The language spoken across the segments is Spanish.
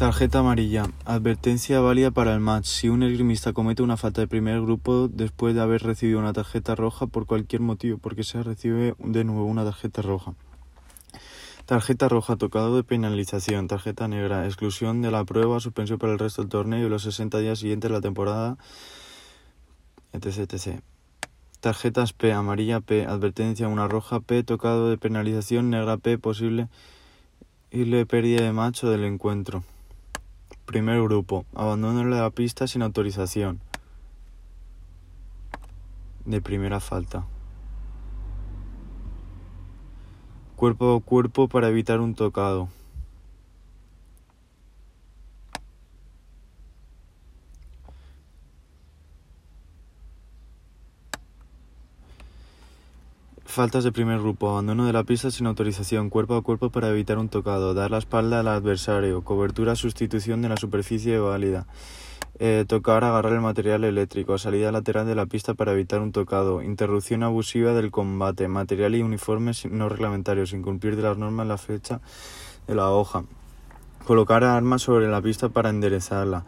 Tarjeta amarilla. Advertencia válida para el match. Si un esgrimista comete una falta de primer grupo después de haber recibido una tarjeta roja por cualquier motivo, porque se recibe de nuevo una tarjeta roja. Tarjeta roja, tocado de penalización. Tarjeta negra, exclusión de la prueba, suspensión para el resto del torneo y los 60 días siguientes de la temporada, etc. etc. Tarjetas P, amarilla P, advertencia, una roja P, tocado de penalización, negra P, posible y le pérdida de macho del encuentro. Primer grupo. Abandono la pista sin autorización. De primera falta. Cuerpo a cuerpo para evitar un tocado. Faltas de primer grupo. Abandono de la pista sin autorización. Cuerpo a cuerpo para evitar un tocado. Dar la espalda al adversario. Cobertura, sustitución de la superficie válida. Eh, tocar, agarrar el material eléctrico. Salida lateral de la pista para evitar un tocado. Interrupción abusiva del combate. Material y uniformes no reglamentarios. Incumplir de las normas la fecha de la hoja. Colocar armas sobre la pista para enderezarla.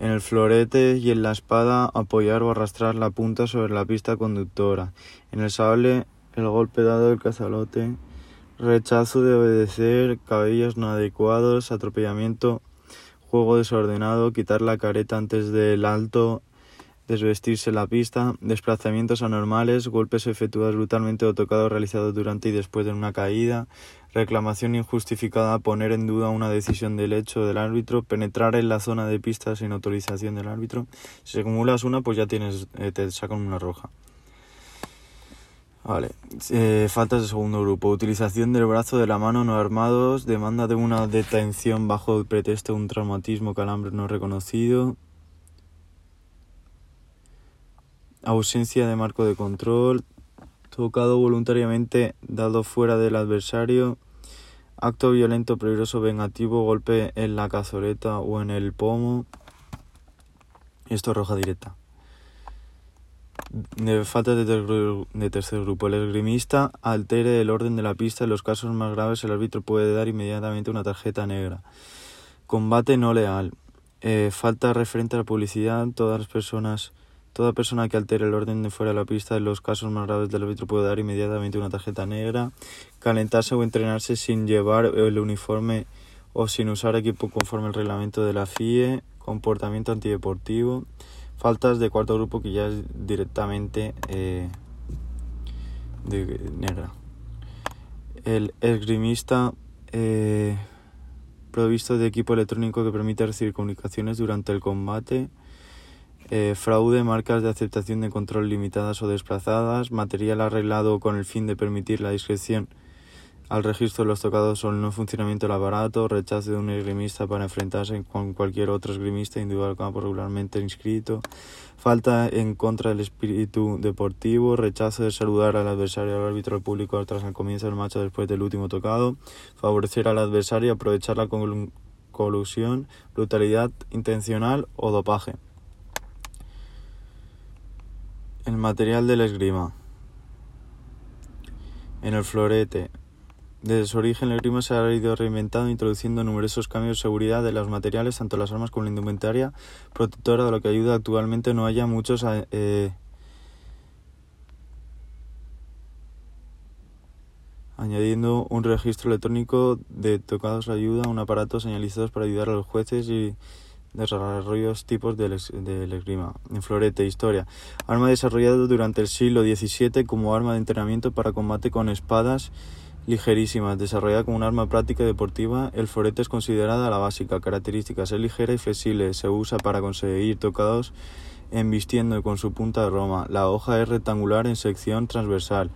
En el florete y en la espada apoyar o arrastrar la punta sobre la pista conductora. En el sable el golpe dado del cazalote, rechazo de obedecer, cabellos no adecuados, atropellamiento, juego desordenado, quitar la careta antes del alto, desvestirse la pista, desplazamientos anormales, golpes efectuados brutalmente o tocados realizados durante y después de una caída, reclamación injustificada, poner en duda una decisión del hecho del árbitro, penetrar en la zona de pista sin autorización del árbitro. Si acumulas una, pues ya tienes, eh, te sacan una roja. Vale. Eh, faltas de segundo grupo. Utilización del brazo de la mano no armados. Demanda de una detención bajo el pretexto de un traumatismo calambre no reconocido. Ausencia de marco de control. Tocado voluntariamente dado fuera del adversario. Acto violento, peligroso, vengativo. Golpe en la cazoleta o en el pomo. Esto roja directa. Falta de, de, tercer grupo. El esgrimista altere el orden de la pista. En los casos más graves, el árbitro puede dar inmediatamente una tarjeta negra. Combate no leal. Eh, falta referente a la publicidad. Todas las personas, toda persona que altere el orden de fuera de la pista, en los casos más graves del árbitro puede dar inmediatamente una tarjeta negra. Calentarse o entrenarse sin llevar el uniforme o sin usar equipo conforme al reglamento de la FIE. Comportamiento antideportivo faltas de cuarto grupo que ya es directamente eh, de negra. El esgrimista eh, provisto de equipo electrónico que permite recibir comunicaciones durante el combate. Eh, fraude, marcas de aceptación de control limitadas o desplazadas, material arreglado con el fin de permitir la discreción al registro de los tocados o no funcionamiento del aparato, rechazo de un esgrimista para enfrentarse con cualquier otro esgrimista individual campo regularmente inscrito, falta en contra del espíritu deportivo, rechazo de saludar al adversario al árbitro al público tras el comienzo del macho después del último tocado, favorecer al adversario, aprovechar la colusión, brutalidad intencional o dopaje. El material del esgrima. En el florete, desde su origen, el esgrima se ha ido reinventando, introduciendo numerosos cambios de seguridad de los materiales, tanto las armas como la indumentaria protectora, de lo que ayuda actualmente no haya muchos eh, añadiendo un registro electrónico de tocados ayuda, un aparato señalizados para ayudar a los jueces y desarrollos tipos del, del esgrima. En florete, historia. Arma desarrollada durante el siglo XVII como arma de entrenamiento para combate con espadas ligerísima, desarrollada como un arma práctica y deportiva, el florete es considerada la básica. Características: es ligera y flexible, se usa para conseguir tocados embistiendo con su punta de roma. La hoja es rectangular en sección transversal.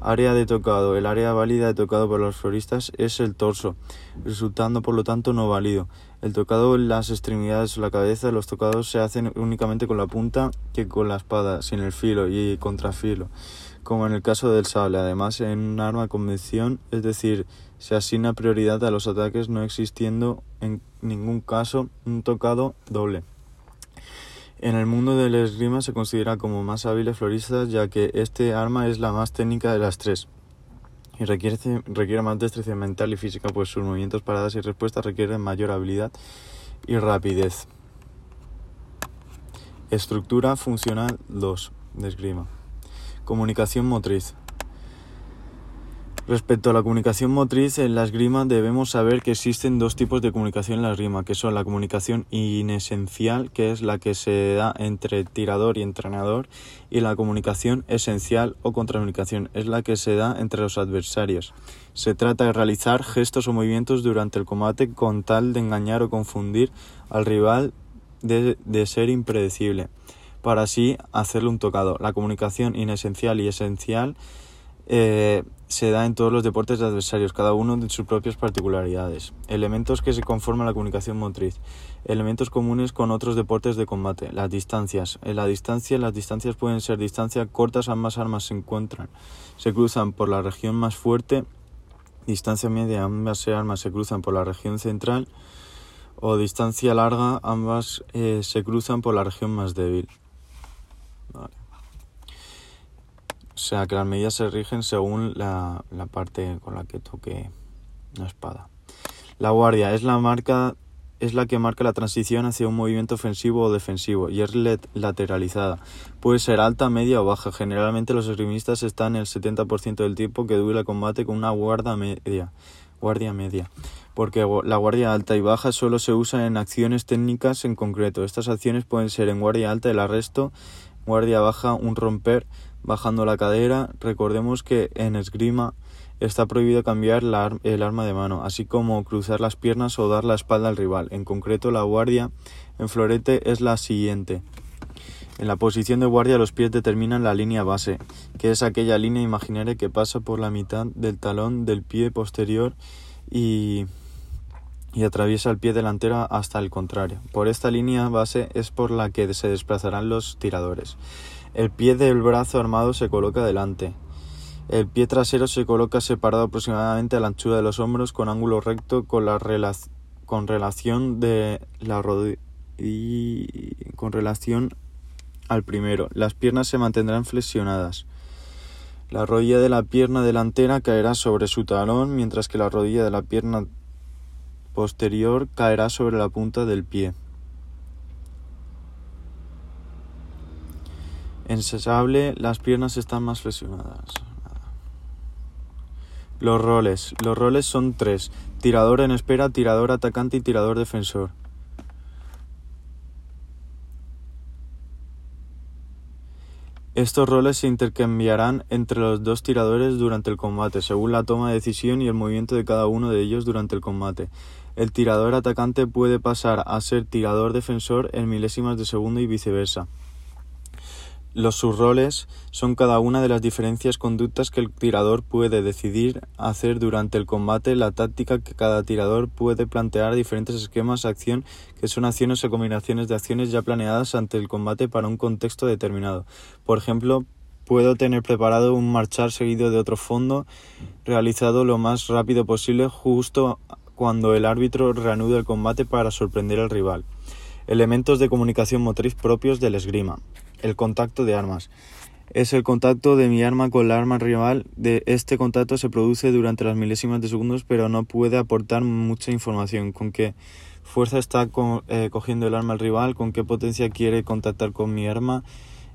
Área de tocado. El área válida de tocado por los floristas es el torso, resultando por lo tanto no válido. El tocado en las extremidades o la cabeza, los tocados se hacen únicamente con la punta que con la espada, sin el filo y contrafilo como en el caso del sable. Además, en un arma convención, es decir, se asigna prioridad a los ataques no existiendo en ningún caso un tocado doble. En el mundo del esgrima se considera como más hábiles floristas ya que este arma es la más técnica de las tres y requiere, requiere más destreza mental y física pues sus movimientos, paradas y respuestas requieren mayor habilidad y rapidez. Estructura funcional 2 de esgrima. Comunicación motriz. Respecto a la comunicación motriz en la esgrima debemos saber que existen dos tipos de comunicación en la esgrima, que son la comunicación inesencial, que es la que se da entre tirador y entrenador, y la comunicación esencial o contracomunicación, es la que se da entre los adversarios. Se trata de realizar gestos o movimientos durante el combate con tal de engañar o confundir al rival de ser impredecible, para así hacerle un tocado. La comunicación inesencial y esencial eh, se da en todos los deportes de adversarios, cada uno de sus propias particularidades. Elementos que se conforman la comunicación motriz. Elementos comunes con otros deportes de combate. Las distancias. En la distancia, las distancias pueden ser distancias cortas, ambas armas se encuentran. Se cruzan por la región más fuerte. Distancia media, ambas armas se cruzan por la región central. O distancia larga, ambas eh, se cruzan por la región más débil. O sea que las medidas se rigen según la, parte con la que toque la espada. La guardia es la marca es la que marca la transición hacia un movimiento ofensivo o defensivo y es lateralizada. Puede ser alta, media o baja. Generalmente los esgrimistas están el 70% del tiempo que dura el combate con una guardia media. Guardia media. Porque la guardia alta y baja solo se usa en acciones técnicas en concreto. Estas acciones pueden ser en guardia alta el arresto, guardia baja un romper, bajando la cadera. Recordemos que en esgrima está prohibido cambiar el arma de mano, así como cruzar las piernas o dar la espalda al rival. En concreto, la guardia en florete es la siguiente. En la posición de guardia los pies determinan la línea base, que es aquella línea imaginaria que pasa por la mitad del talón del pie posterior y, y atraviesa el pie delantero hasta el contrario. Por esta línea base es por la que se desplazarán los tiradores. El pie del brazo armado se coloca delante. El pie trasero se coloca separado aproximadamente a la anchura de los hombros con ángulo recto con, la con relación de la rodilla con relación al primero. Las piernas se mantendrán flexionadas. La rodilla de la pierna delantera caerá sobre su talón, mientras que la rodilla de la pierna posterior caerá sobre la punta del pie. En sable las piernas están más flexionadas. Los roles. Los roles son tres. Tirador en espera, tirador atacante y tirador defensor. Estos roles se intercambiarán entre los dos tiradores durante el combate, según la toma de decisión y el movimiento de cada uno de ellos durante el combate. El tirador atacante puede pasar a ser tirador defensor en milésimas de segundo y viceversa. Los subroles son cada una de las diferentes conductas que el tirador puede decidir hacer durante el combate, la táctica que cada tirador puede plantear, diferentes esquemas de acción que son acciones o combinaciones de acciones ya planeadas ante el combate para un contexto determinado. Por ejemplo, puedo tener preparado un marchar seguido de otro fondo realizado lo más rápido posible justo cuando el árbitro reanude el combate para sorprender al rival. Elementos de comunicación motriz propios del esgrima. El contacto de armas. Es el contacto de mi arma con la arma rival. De este contacto se produce durante las milésimas de segundos, pero no puede aportar mucha información. Con qué fuerza está eh, cogiendo el arma al rival, con qué potencia quiere contactar con mi arma,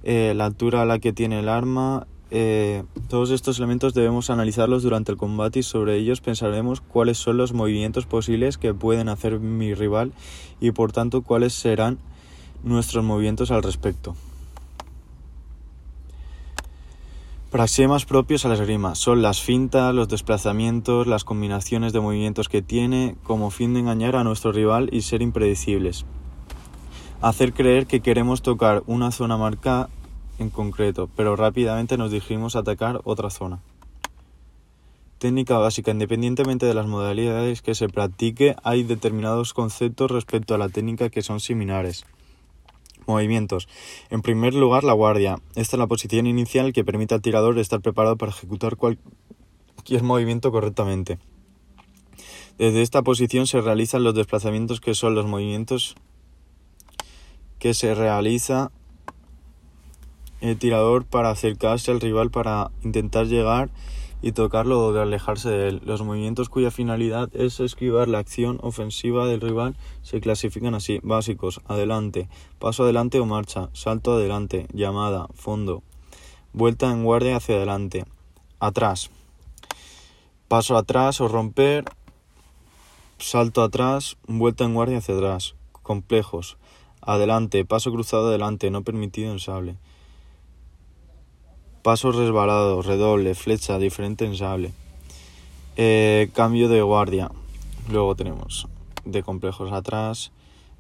eh, la altura a la que tiene el arma. Eh, todos estos elementos debemos analizarlos durante el combate y sobre ellos pensaremos cuáles son los movimientos posibles que pueden hacer mi rival y por tanto cuáles serán nuestros movimientos al respecto. Praxemas propios a la esgrima son las fintas, los desplazamientos, las combinaciones de movimientos que tiene como fin de engañar a nuestro rival y ser impredecibles. Hacer creer que queremos tocar una zona marcada en concreto, pero rápidamente nos dirigimos a atacar otra zona. Técnica básica. Independientemente de las modalidades que se practique, hay determinados conceptos respecto a la técnica que son similares. Movimientos. En primer lugar, la guardia. Esta es la posición inicial que permite al tirador estar preparado para ejecutar cualquier movimiento correctamente. Desde esta posición se realizan los desplazamientos que son los movimientos que se realiza el tirador para acercarse al rival para intentar llegar y tocarlo o de alejarse de él. Los movimientos cuya finalidad es esquivar la acción ofensiva del rival se clasifican así. Básicos, adelante, paso adelante o marcha, salto adelante, llamada, fondo, vuelta en guardia hacia adelante, atrás, paso atrás o romper, salto atrás, vuelta en guardia hacia atrás, complejos, adelante, paso cruzado adelante, no permitido en sable. Paso resbalado, redoble, flecha, diferente en sable. Eh, cambio de guardia. Luego tenemos de complejos atrás,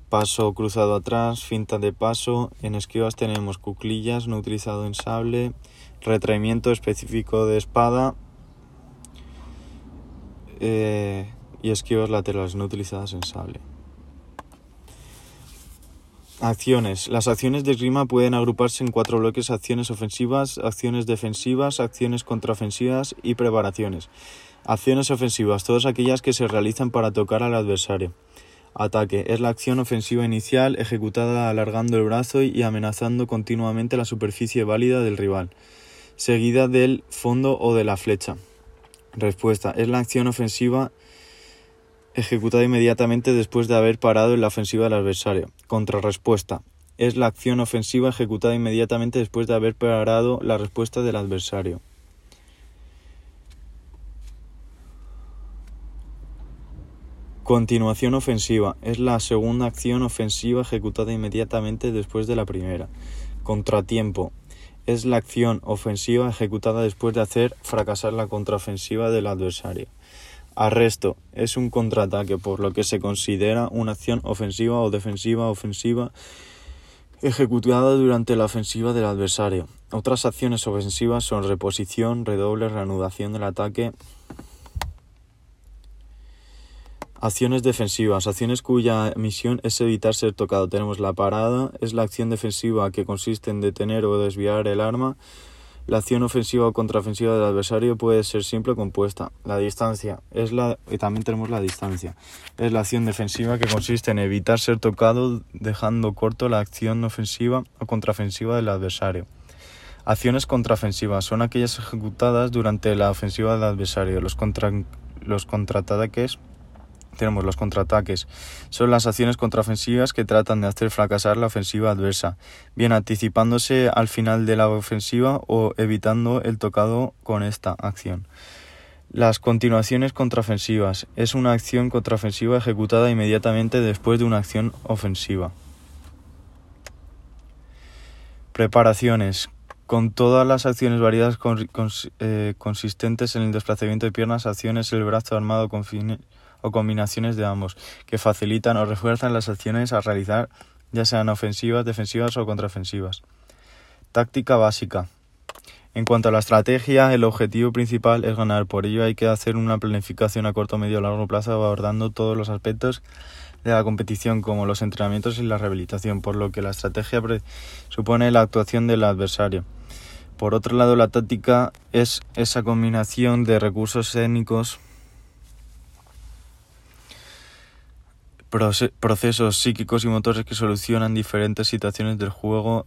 paso cruzado atrás, finta de paso. En esquivas tenemos cuclillas no utilizado en sable, retraimiento específico de espada eh, y esquivas laterales no utilizadas en sable. Acciones. Las acciones de esgrima pueden agruparse en cuatro bloques: acciones ofensivas, acciones defensivas, acciones contraofensivas y preparaciones. Acciones ofensivas, todas aquellas que se realizan para tocar al adversario. Ataque es la acción ofensiva inicial ejecutada alargando el brazo y amenazando continuamente la superficie válida del rival, seguida del fondo o de la flecha. Respuesta es la acción ofensiva ejecutada inmediatamente después de haber parado en la ofensiva del adversario. Contrarrespuesta. Es la acción ofensiva ejecutada inmediatamente después de haber parado la respuesta del adversario. Continuación ofensiva. Es la segunda acción ofensiva ejecutada inmediatamente después de la primera. Contratiempo. Es la acción ofensiva ejecutada después de hacer fracasar la contraofensiva del adversario. Arresto es un contraataque, por lo que se considera una acción ofensiva o defensiva ofensiva ejecutada durante la ofensiva del adversario. Otras acciones ofensivas son reposición, redoble, reanudación del ataque. Acciones defensivas, acciones cuya misión es evitar ser tocado. Tenemos la parada, es la acción defensiva que consiste en detener o desviar el arma. La acción ofensiva o contraofensiva del adversario puede ser simple o compuesta. La distancia es la y también tenemos la distancia. Es la acción defensiva que consiste en evitar ser tocado dejando corto la acción ofensiva o contraofensiva del adversario. Acciones contraofensivas son aquellas ejecutadas durante la ofensiva del adversario. Los, contra, los contraataques tenemos los contraataques. Son las acciones contraofensivas que tratan de hacer fracasar la ofensiva adversa, bien anticipándose al final de la ofensiva o evitando el tocado con esta acción. Las continuaciones contraofensivas es una acción contraofensiva ejecutada inmediatamente después de una acción ofensiva. Preparaciones. Con todas las acciones variadas eh, consistentes en el desplazamiento de piernas, acciones el brazo armado con fines o combinaciones de ambos, que facilitan o refuerzan las acciones a realizar, ya sean ofensivas, defensivas o contraofensivas. Táctica básica. En cuanto a la estrategia, el objetivo principal es ganar, por ello hay que hacer una planificación a corto, medio o largo plazo abordando todos los aspectos de la competición como los entrenamientos y la rehabilitación, por lo que la estrategia supone la actuación del adversario. Por otro lado, la táctica es esa combinación de recursos técnicos procesos psíquicos y motores que solucionan diferentes situaciones del juego.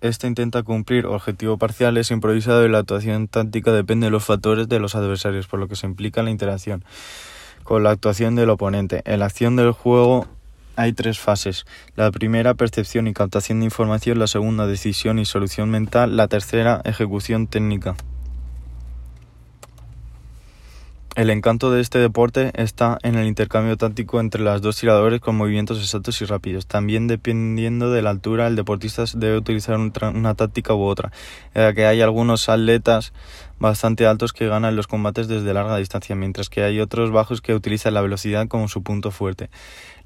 Este intenta cumplir objetivo parcial, es improvisado y la actuación táctica depende de los factores de los adversarios, por lo que se implica la interacción con la actuación del oponente. En la acción del juego hay tres fases. La primera, percepción y captación de información. La segunda, decisión y solución mental. La tercera, ejecución técnica. El encanto de este deporte está en el intercambio táctico entre los dos tiradores con movimientos exactos y rápidos. También dependiendo de la altura, el deportista debe utilizar una táctica u otra, ya que hay algunos atletas bastante altos que ganan los combates desde larga distancia, mientras que hay otros bajos que utilizan la velocidad como su punto fuerte.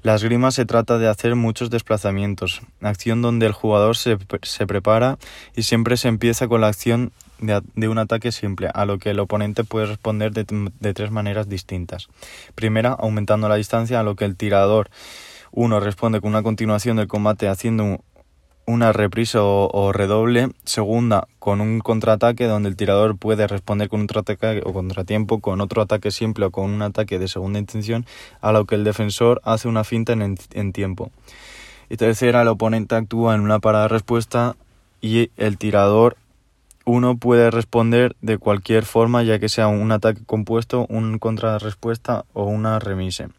Las grimas se trata de hacer muchos desplazamientos, acción donde el jugador se, se prepara y siempre se empieza con la acción de, un ataque simple, a lo que el oponente puede responder de, tres maneras distintas. Primera, aumentando la distancia, a lo que el tirador uno responde con una continuación del combate haciendo una reprisa o, redoble. Segunda, con un contraataque donde el tirador puede responder con un contraataque o contratiempo, con otro ataque simple o con un ataque de segunda intención, a lo que el defensor hace una finta en, en tiempo. Y tercera, el oponente actúa en una parada respuesta y el tirador uno puede responder de cualquier forma, ya que sea un ataque compuesto, un contrarrespuesta o una remise.